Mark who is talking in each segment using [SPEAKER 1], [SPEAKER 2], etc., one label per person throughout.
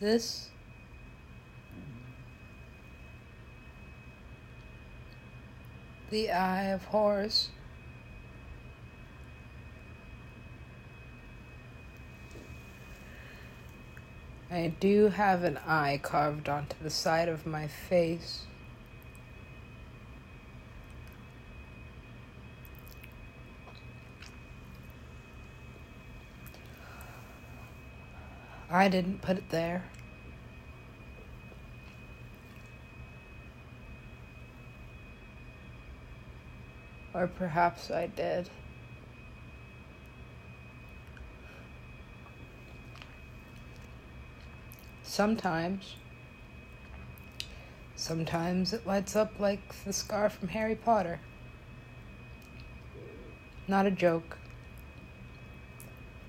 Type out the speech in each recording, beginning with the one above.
[SPEAKER 1] This the Eye of Horus. I do have an eye carved onto the side of my face. I didn't put it there. Or perhaps I did. Sometimes. Sometimes it lights up like the scar from Harry Potter. Not a joke.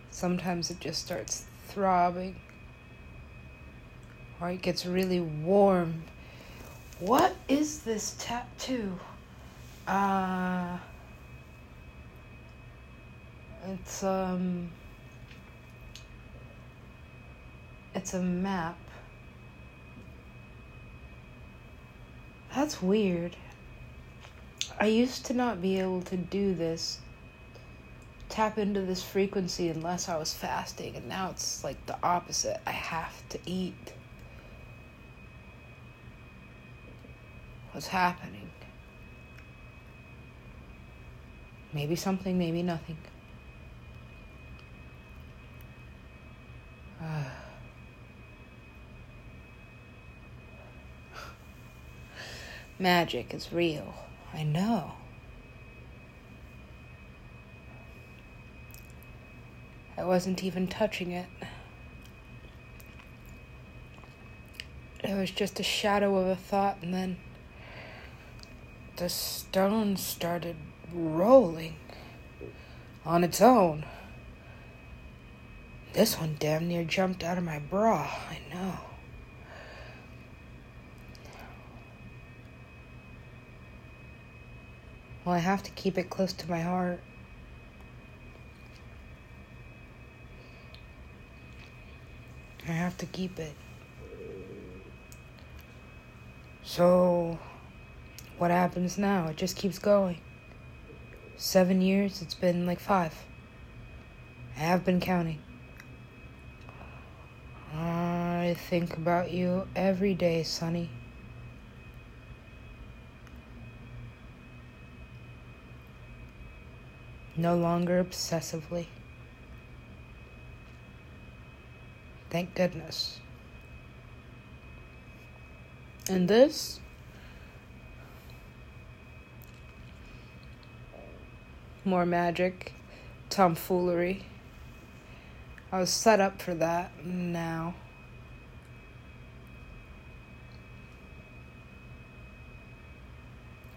[SPEAKER 1] Sometimes it just starts throbbing. Or it gets really warm. What is this tattoo? Uh, it's um, it's a map. That's weird. I used to not be able to do this, tap into this frequency unless I was fasting, and now it's like the opposite. I have to eat. What's happening? Maybe something, maybe nothing. Magic is real. I know. I wasn't even touching it. It was just a shadow of a thought, and then the stone started rolling on its own. This one damn near jumped out of my bra. I know. Well, I have to keep it close to my heart. I have to keep it. So, what happens now? It just keeps going. Seven years, it's been like five. I have been counting. I think about you every day, Sonny. No longer obsessively. Thank goodness. And this more magic, tomfoolery. I was set up for that now.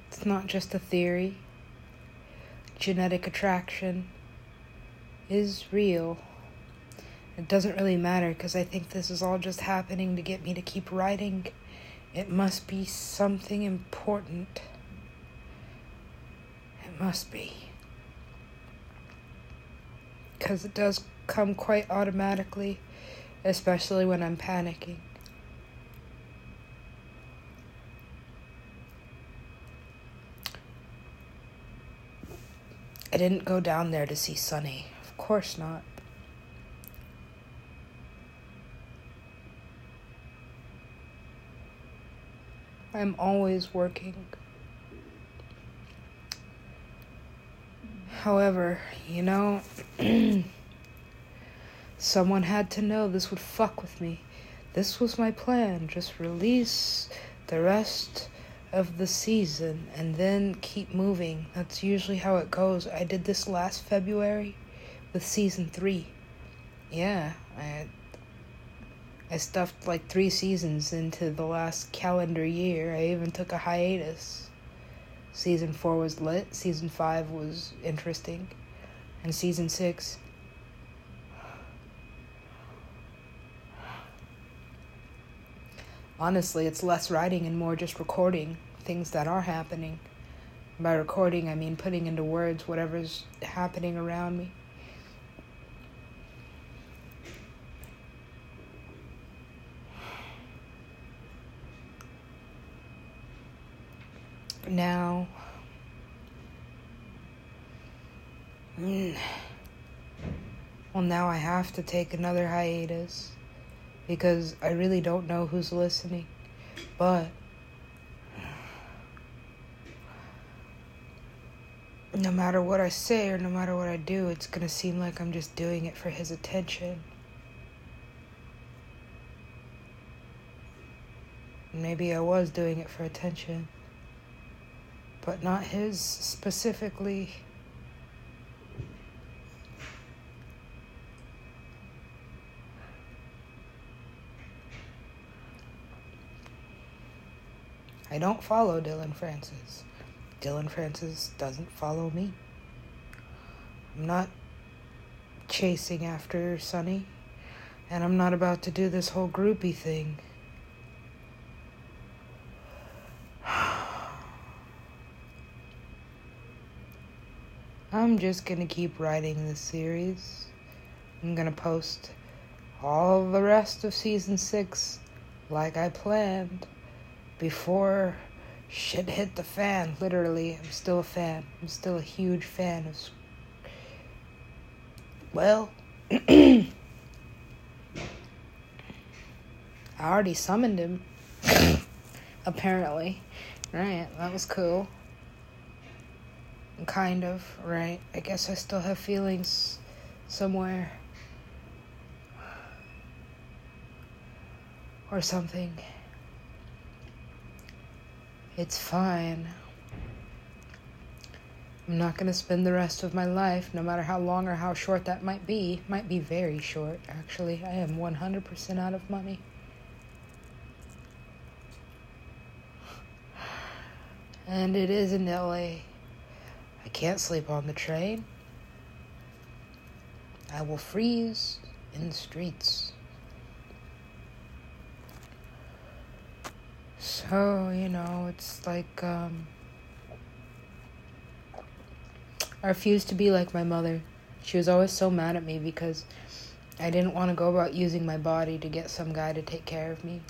[SPEAKER 1] It's not just a theory. Genetic attraction is real. It doesn't really matter because I think this is all just happening to get me to keep writing. It must be something important. It must be because it does come quite automatically, especially when I'm panicking. I didn't go down there to see Sonny. Of course not. I'm always working. However, you know, someone had to know this would fuck with me. This was my plan. Just release the rest of the season and then keep moving. That's usually how it goes. I did this last February with season 3. Yeah, I I stuffed like 3 seasons into the last calendar year. I even took a hiatus. Season 4 was lit, season 5 was interesting, and season 6 honestly, it's less writing and more just recording things that are happening. By recording, I mean putting into words whatever's happening around me. Now. Mm. Well, now I have to take another hiatus because I really don't know who's listening. But no matter what I say or no matter what I do, it's gonna seem like I'm just doing it for his attention. Maybe I was doing it for attention, but not his specifically. I don't follow Dillon Francis. Dillon Francis doesn't follow me. I'm not chasing after Sonny, and I'm not about to do this whole groupie thing. I'm just gonna keep writing this series. I'm gonna post all the rest of season six like I planned before shit hit the fan. Literally, I'm still a fan. I'm still a huge fan of. Well, I already summoned him. Apparently. Right, that was cool. Kind of, right? I guess I still have feelings somewhere. Or something. It's fine. I'm not going to spend the rest of my life, no matter how long or how short that might be. Might be very short, actually. I am 100% out of money. And it is in LA. I can't sleep on the train. I will freeze in the streets. So, you know, it's like, um, I refuse to be like my mother. She was always so mad at me because I didn't want to go about using my body to get some guy to take care of me.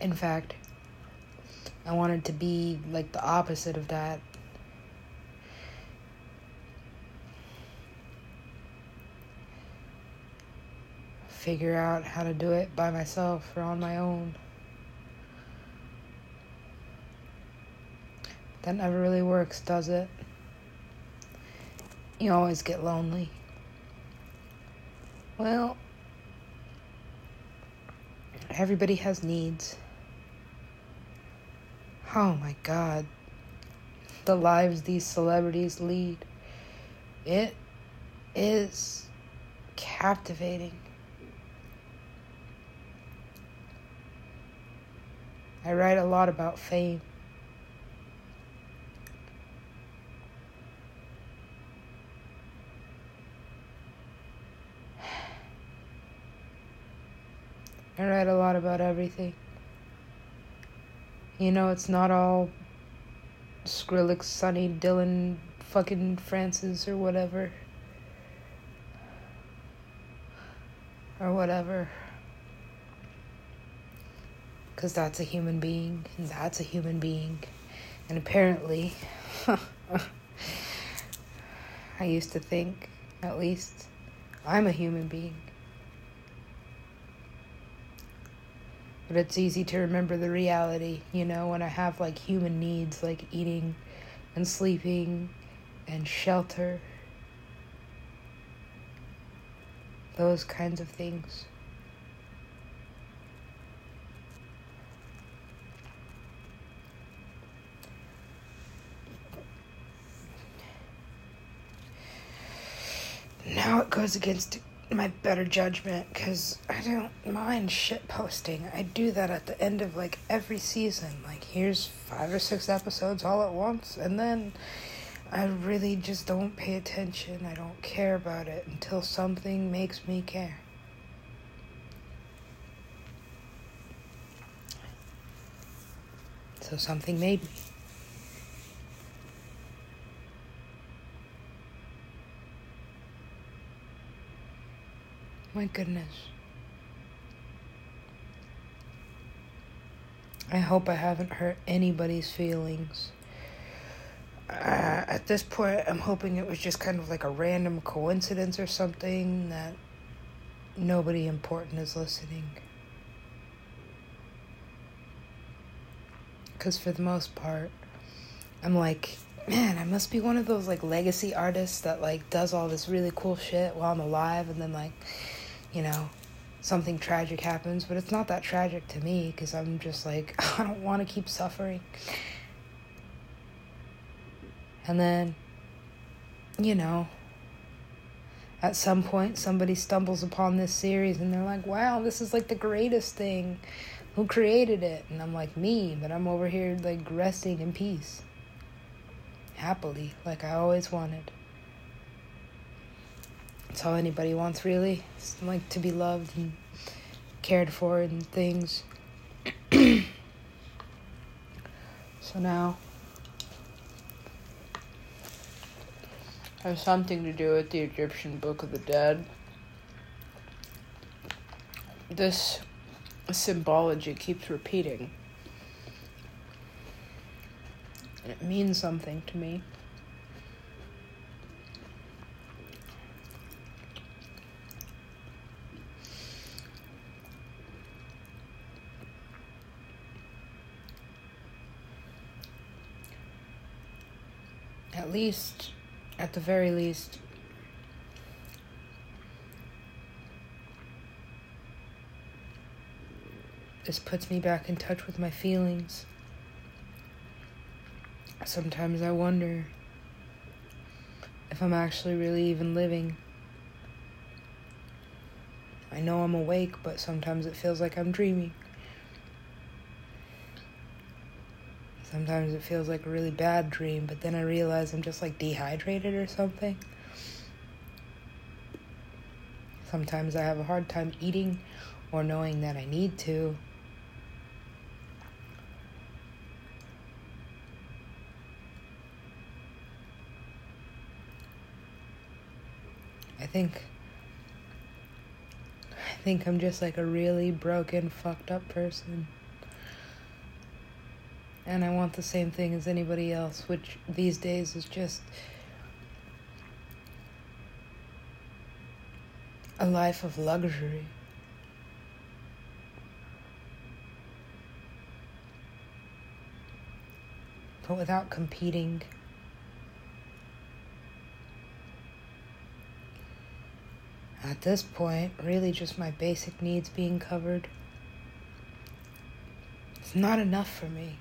[SPEAKER 1] In fact, I wanted to be like the opposite of that. Figure out how to do it by myself or on my own. That never really works, does it? You always get lonely. Well, everybody has needs. Oh my god. The lives these celebrities lead. It is captivating. I write a lot about fame. I write a lot about everything. You know, it's not all Skrillex, Sonny, Dillon, fucking Francis, or whatever. Or whatever. Because that's a human being, and that's a human being. And apparently, I used to think, at least, I'm a human being. But it's easy to remember the reality, you know, when I have like human needs like eating and sleeping and shelter. Those kinds of things. Now it goes against my better judgment because I don't mind shit posting. I do that at the end of like every season. Like, here's five or six episodes all at once, and then I really just don't pay attention. I don't care about it until something makes me care. So something made me. My goodness. I hope I haven't hurt anybody's feelings. Uh, at this point, I'm hoping it was just kind of like a random coincidence or something that nobody important is listening. Because for the most part, I'm like, man, I must be one of those like legacy artists that like does all this really cool shit while I'm alive and then like, you know, something tragic happens, but it's not that tragic to me because I'm just like, I don't want to keep suffering. And then, you know, at some point somebody stumbles upon this series and they're like, wow, this is like the greatest thing. Who created it? And I'm like, me, but I'm over here like resting in peace. Happily, like I always wanted. That's all anybody wants, really. It's like to be loved and cared for and things. so now, has something to do with the Egyptian Book of the Dead. This symbology keeps repeating. And it means something to me. Least, at the very least, this puts me back in touch with my feelings. Sometimes I wonder if I'm actually really even living. I know I'm awake, but sometimes it feels like I'm dreaming. Sometimes it feels like a really bad dream, but then I realize I'm just like dehydrated or something. Sometimes I have a hard time eating or knowing that I need to. I think I think I'm just like a really broken, fucked up person. And I want the same thing as anybody else, which these days is just a life of luxury. But without competing. At this point, really just my basic needs being covered. It's not enough for me.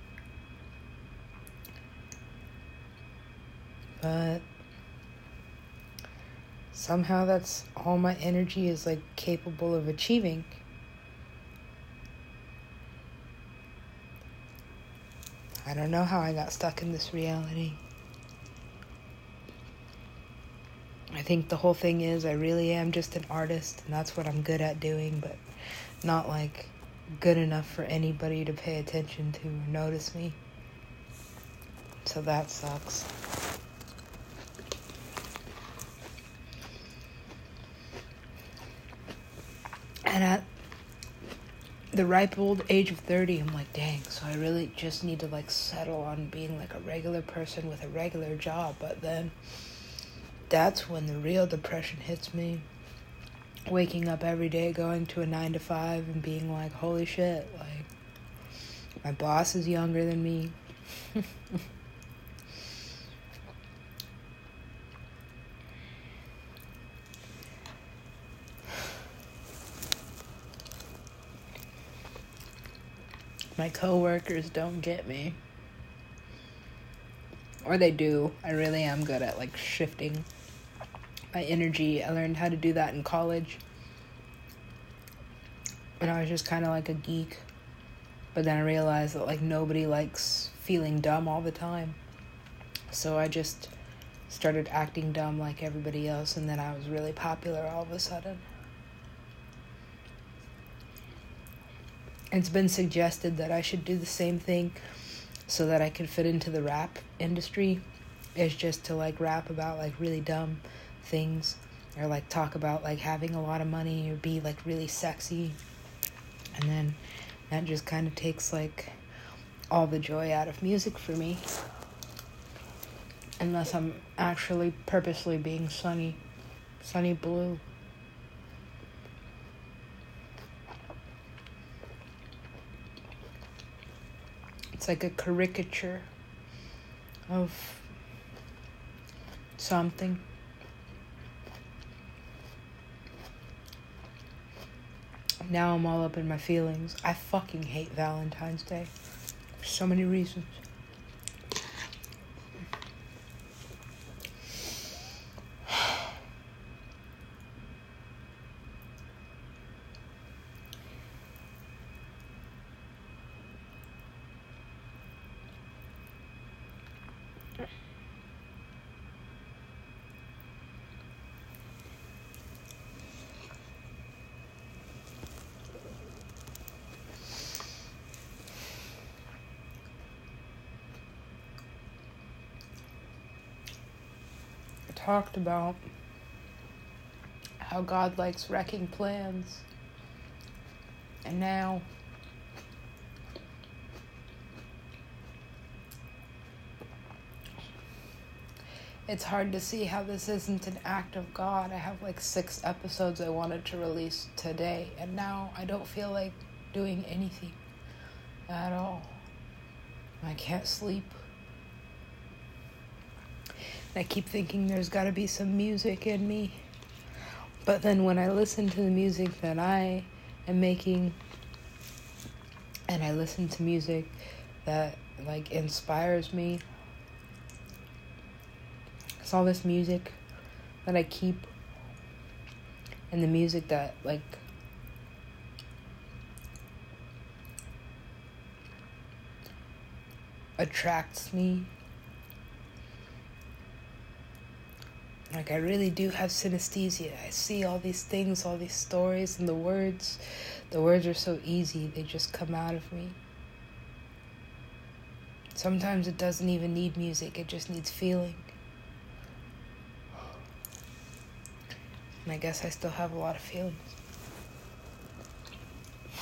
[SPEAKER 1] But somehow that's all my energy is like capable of achieving. I don't know how I got stuck in this reality. I think the whole thing is I really am just an artist and that's what I'm good at doing, but not like good enough for anybody to pay attention to or notice me. So that sucks. And at the ripe old age of 30, I'm like, dang, so I really just need to like settle on being like a regular person with a regular job. But then that's when the real depression hits me. Waking up every day, going to a nine to five, and being like, holy shit, like, my boss is younger than me. my coworkers don't get me. Or they do. I really am good at like shifting my energy. I learned how to do that in college. And I was just kind of like a geek. But then I realized that like nobody likes feeling dumb all the time. So I just started acting dumb like everybody else and then I was really popular all of a sudden. It's been suggested that I should do the same thing so that I can fit into the rap industry is just to like rap about like really dumb things or like talk about like having a lot of money or be like really sexy and then that just kind of takes like all the joy out of music for me. Unless I'm actually purposely being sunny, sunny blue. It's like a caricature of something. Now I'm all up in my feelings. I fucking hate Valentine's Day. For so many reasons. Talked about how God likes wrecking plans. And now it's hard to see how this isn't an act of God. I have like six episodes I wanted to release today, and now I don't feel like doing anything at all. I can't sleep. I keep thinking there's got to be some music in me. But then when I listen to the music that I am making, and I listen to music that like inspires me, it's all this music that I keep, and the music that like attracts me Like, I really do have synesthesia. I see all these things, all these stories, and the words. The words are so easy, they just come out of me. Sometimes it doesn't even need music, it just needs feeling. And I guess I still have a lot of feelings.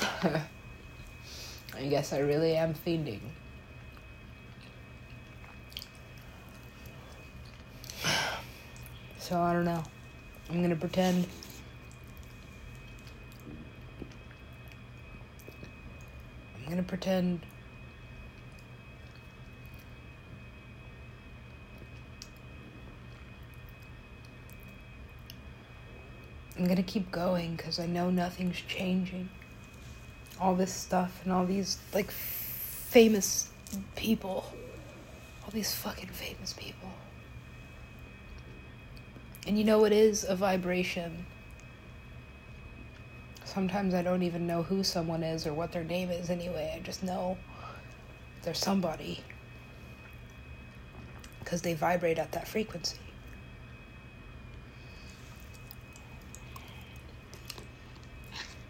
[SPEAKER 1] I guess I really am fiending. So I don't know. I'm gonna pretend. I'm gonna pretend. I'm gonna keep going because I know nothing's changing. All this stuff and all these, like, famous people. All these fucking famous people. And you know, it is a vibration. Sometimes I don't even know who someone is or what their name is anyway. I just know they're somebody. Because they vibrate at that frequency.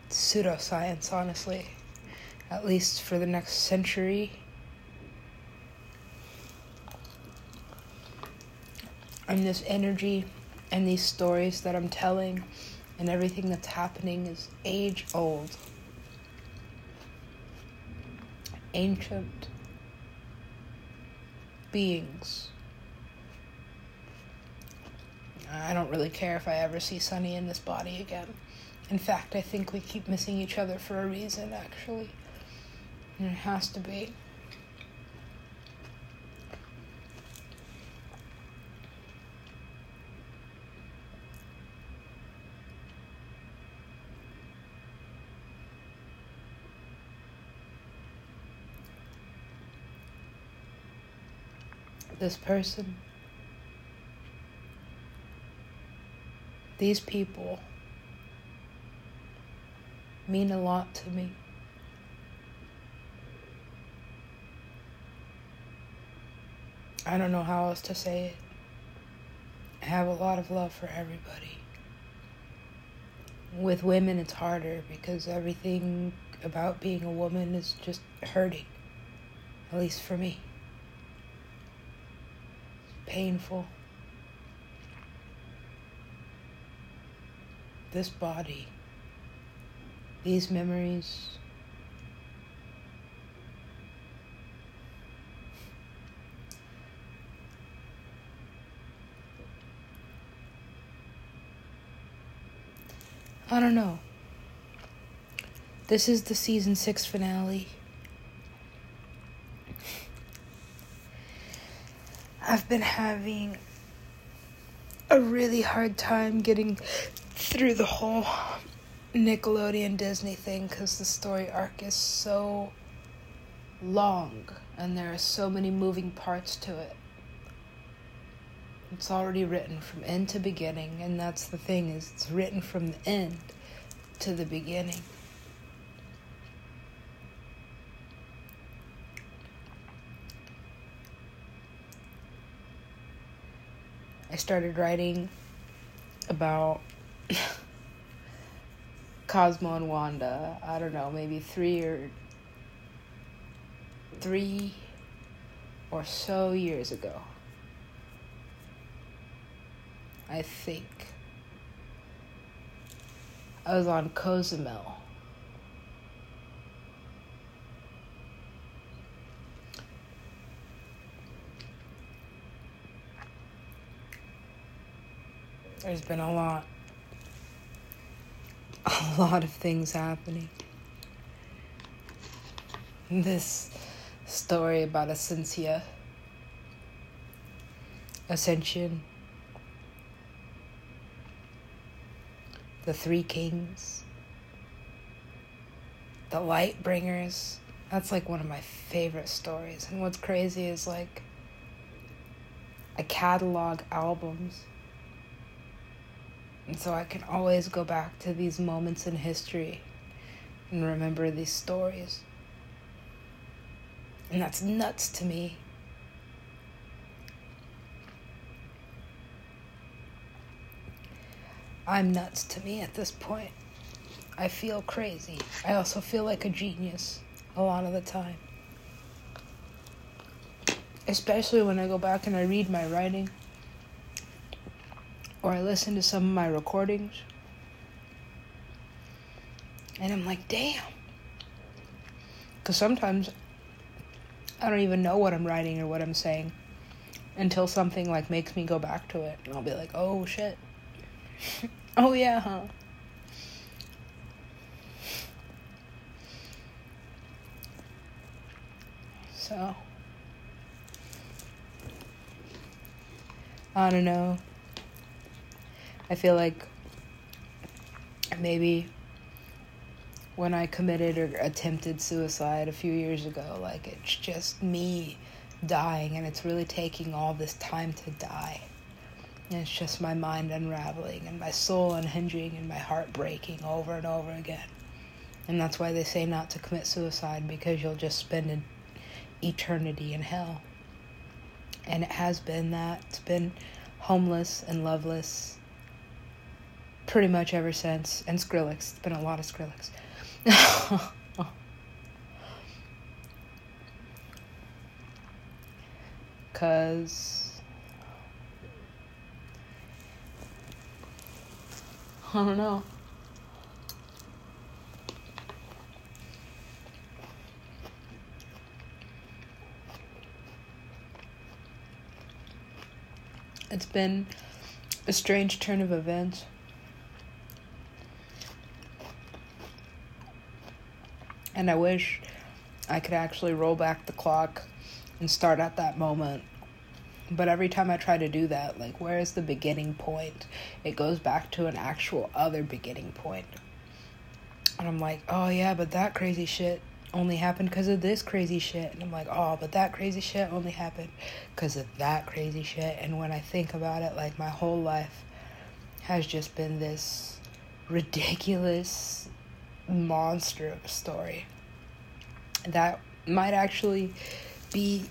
[SPEAKER 1] Pseudoscience, honestly. At least for the next century. And this energy and these stories that I'm telling and everything that's happening is age old, ancient beings. I don't really care if I ever see Sonny in this body again. In fact, I think we keep missing each other for a reason, actually. And it has to be. This person, these people mean a lot to me. I don't know how else to say it. I have a lot of love for everybody. With women, it's harder because everything about being a woman is just hurting, at least for me painful. This body, these memories, I don't know. This is the season six finale. I've been having a really hard time getting through the whole Nickelodeon Disney thing because the story arc is so long and there are so many moving parts to it. It's already written from end to beginning, and that's the thing is it's written from the end to the beginning. I started writing about Cosmo and Wanda, I don't know, maybe three or three or so years ago. I think. I was on Cozumel. There's been a lot, a lot of things happening. This story about Ascensia, Ascension, the Three Kings, the Light Bringers. That's like one of my favorite stories. And what's crazy is like, I catalog albums and so I can always go back to these moments in history and remember these stories. And that's nuts to me. I'm nuts to me at this point. I feel crazy. I also feel like a genius a lot of the time. Especially when I go back and I read my writing or I listen to some of my recordings and I'm like, damn. Because sometimes I don't even know what I'm writing or what I'm saying until something like makes me go back to it and I'll be like, oh shit. oh yeah, huh? So, I don't know. I feel like maybe when I committed or attempted suicide a few years ago, like it's just me dying and it's really taking all this time to die. And it's just my mind unraveling and my soul unhinging and my heart breaking over and over again. And that's why they say not to commit suicide because you'll just spend an eternity in hell. And it has been that. It's been homeless and loveless pretty much ever since. And Skrillex. It's been a lot of Skrillex. Cause I don't know. It's been a strange turn of events. And I wish I could actually roll back the clock and start at that moment. But every time I try to do that, like, where is the beginning point? It goes back to an actual other beginning point. And I'm like, oh yeah, but that crazy shit only happened because of this crazy shit. And I'm like, oh, but that crazy shit only happened because of that crazy shit. And when I think about it, like, my whole life has just been this ridiculous monster of a story that might actually be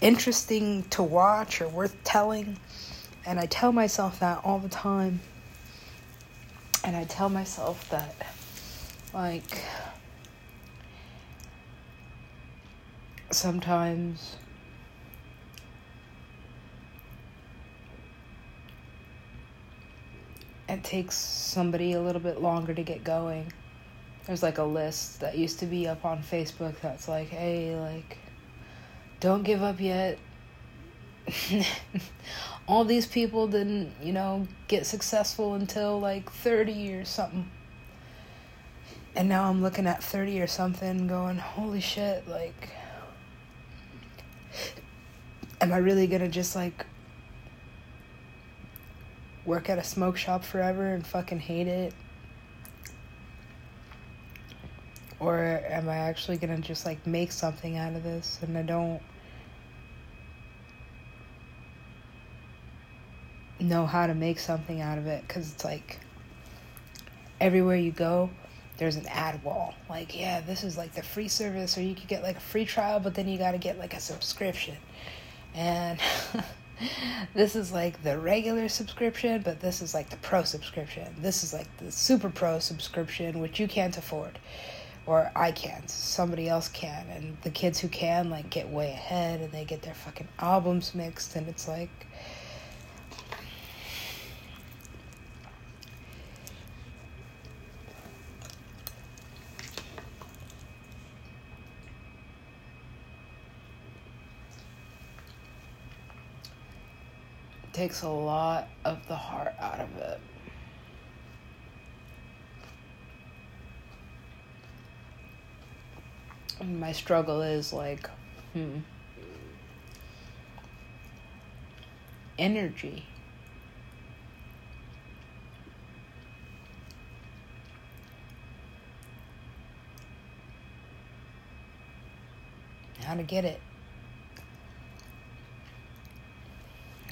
[SPEAKER 1] interesting to watch or worth telling. And I tell myself that all the time. And I tell myself that, like, sometimes it takes somebody a little bit longer to get going there's like a list that used to be up on Facebook that's like, hey, like, don't give up yet. All these people didn't, you know, get successful until like 30 or something. And now I'm looking at 30 or something going, holy shit, like, am I really gonna just like work at a smoke shop forever and fucking hate it? Or am I actually gonna just like make something out of this and I don't know how to make something out of it? Because it's like everywhere you go, there's an ad wall. Like, yeah, this is like the free service, or you could get like a free trial, but then you gotta get like a subscription. And this is like the regular subscription, but this is like the pro subscription. This is like the super pro subscription, which you can't afford or I can't. Somebody else can, and the kids who can like get way ahead, and they get their fucking albums mixed, and it's like. takes a lot of the heart out of it. My struggle is like, hmm, energy. How to get it.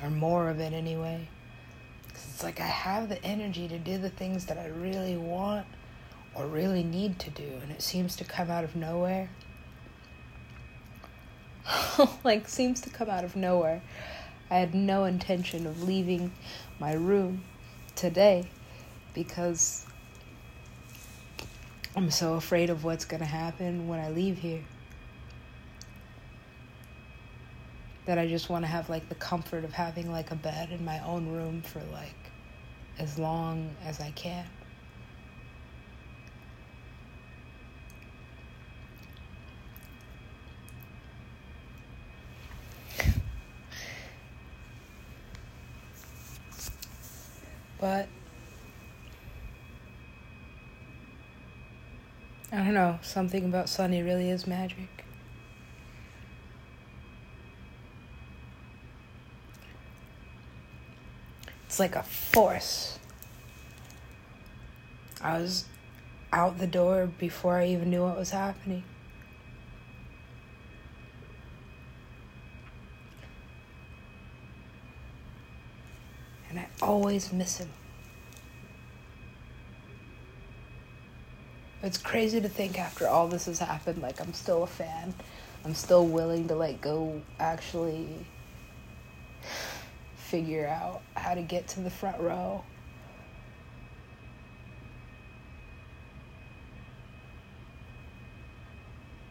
[SPEAKER 1] Or more of it anyway. Because it's like I have the energy to do the things that I really want or really need to do, and it seems to come out of nowhere. like, seems to come out of nowhere. I had no intention of leaving my room today because I'm so afraid of what's going to happen when I leave here. That I just want to have like the comfort of having like a bed in my own room for like as long as I can. But I don't know, something about Sonny really is magic. It's like a force. I was out the door before I even knew what was happening. Always miss him. It's crazy to think after all this has happened, like I'm still a fan. I'm still willing to like go actually figure out how to get to the front row.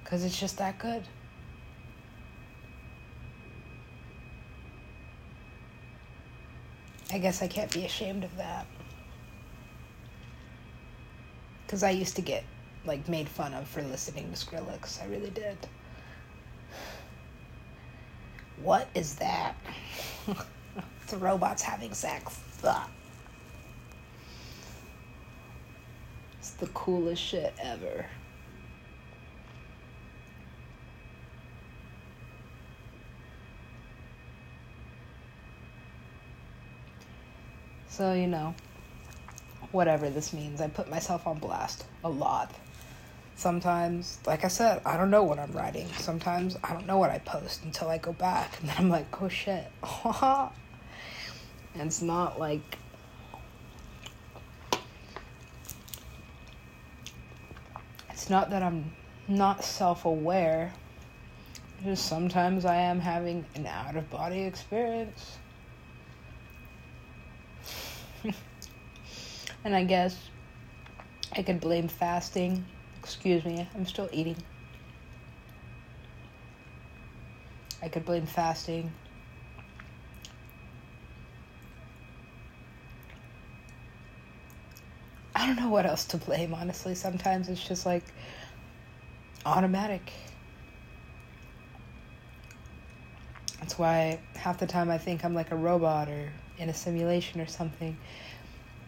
[SPEAKER 1] Cuz it's just that good. Guess I can't be ashamed of that. Because I used to get, like, made fun of for listening to Skrillex. I really did. What is that? the robots having sex. Ugh. It's the coolest shit ever. So, you know, whatever this means, I put myself on blast a lot. Sometimes, like I said, I don't know what I'm writing. Sometimes I don't know what I post until I go back and then I'm like, oh shit. and it's not like it's not that I'm not self aware. Just sometimes I am having an out of body experience. And I guess I could blame fasting. Excuse me, I'm still eating. I could blame fasting. I don't know what else to blame, honestly. Sometimes it's just like automatic. That's why half the time I think I'm like a robot or in a simulation or something.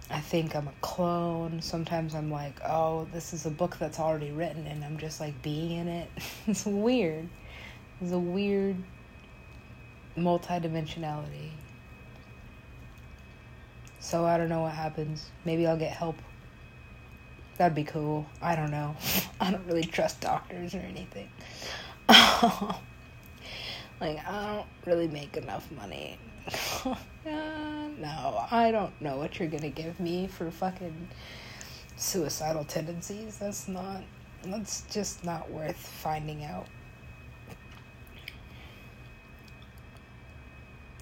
[SPEAKER 1] I think I'm a clone. Sometimes I'm like, oh, this is a book that's already written and I'm just like being in it. it's weird. It's a weird multidimensionality. So I don't know what happens. Maybe I'll get help. That'd be cool. I don't know. I don't really trust doctors or anything. like, I don't really make enough money. Uh, no, I don't know what you're gonna give me for fucking suicidal tendencies. That's not, that's just not worth finding out.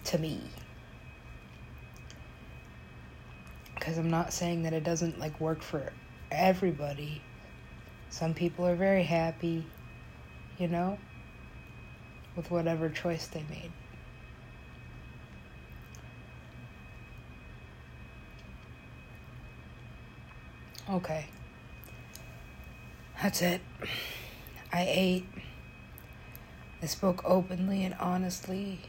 [SPEAKER 1] To me. Because I'm not saying that it doesn't like work for everybody. Some people are very happy, you know, with whatever choice they made. Okay. That's it. I ate. I spoke openly and honestly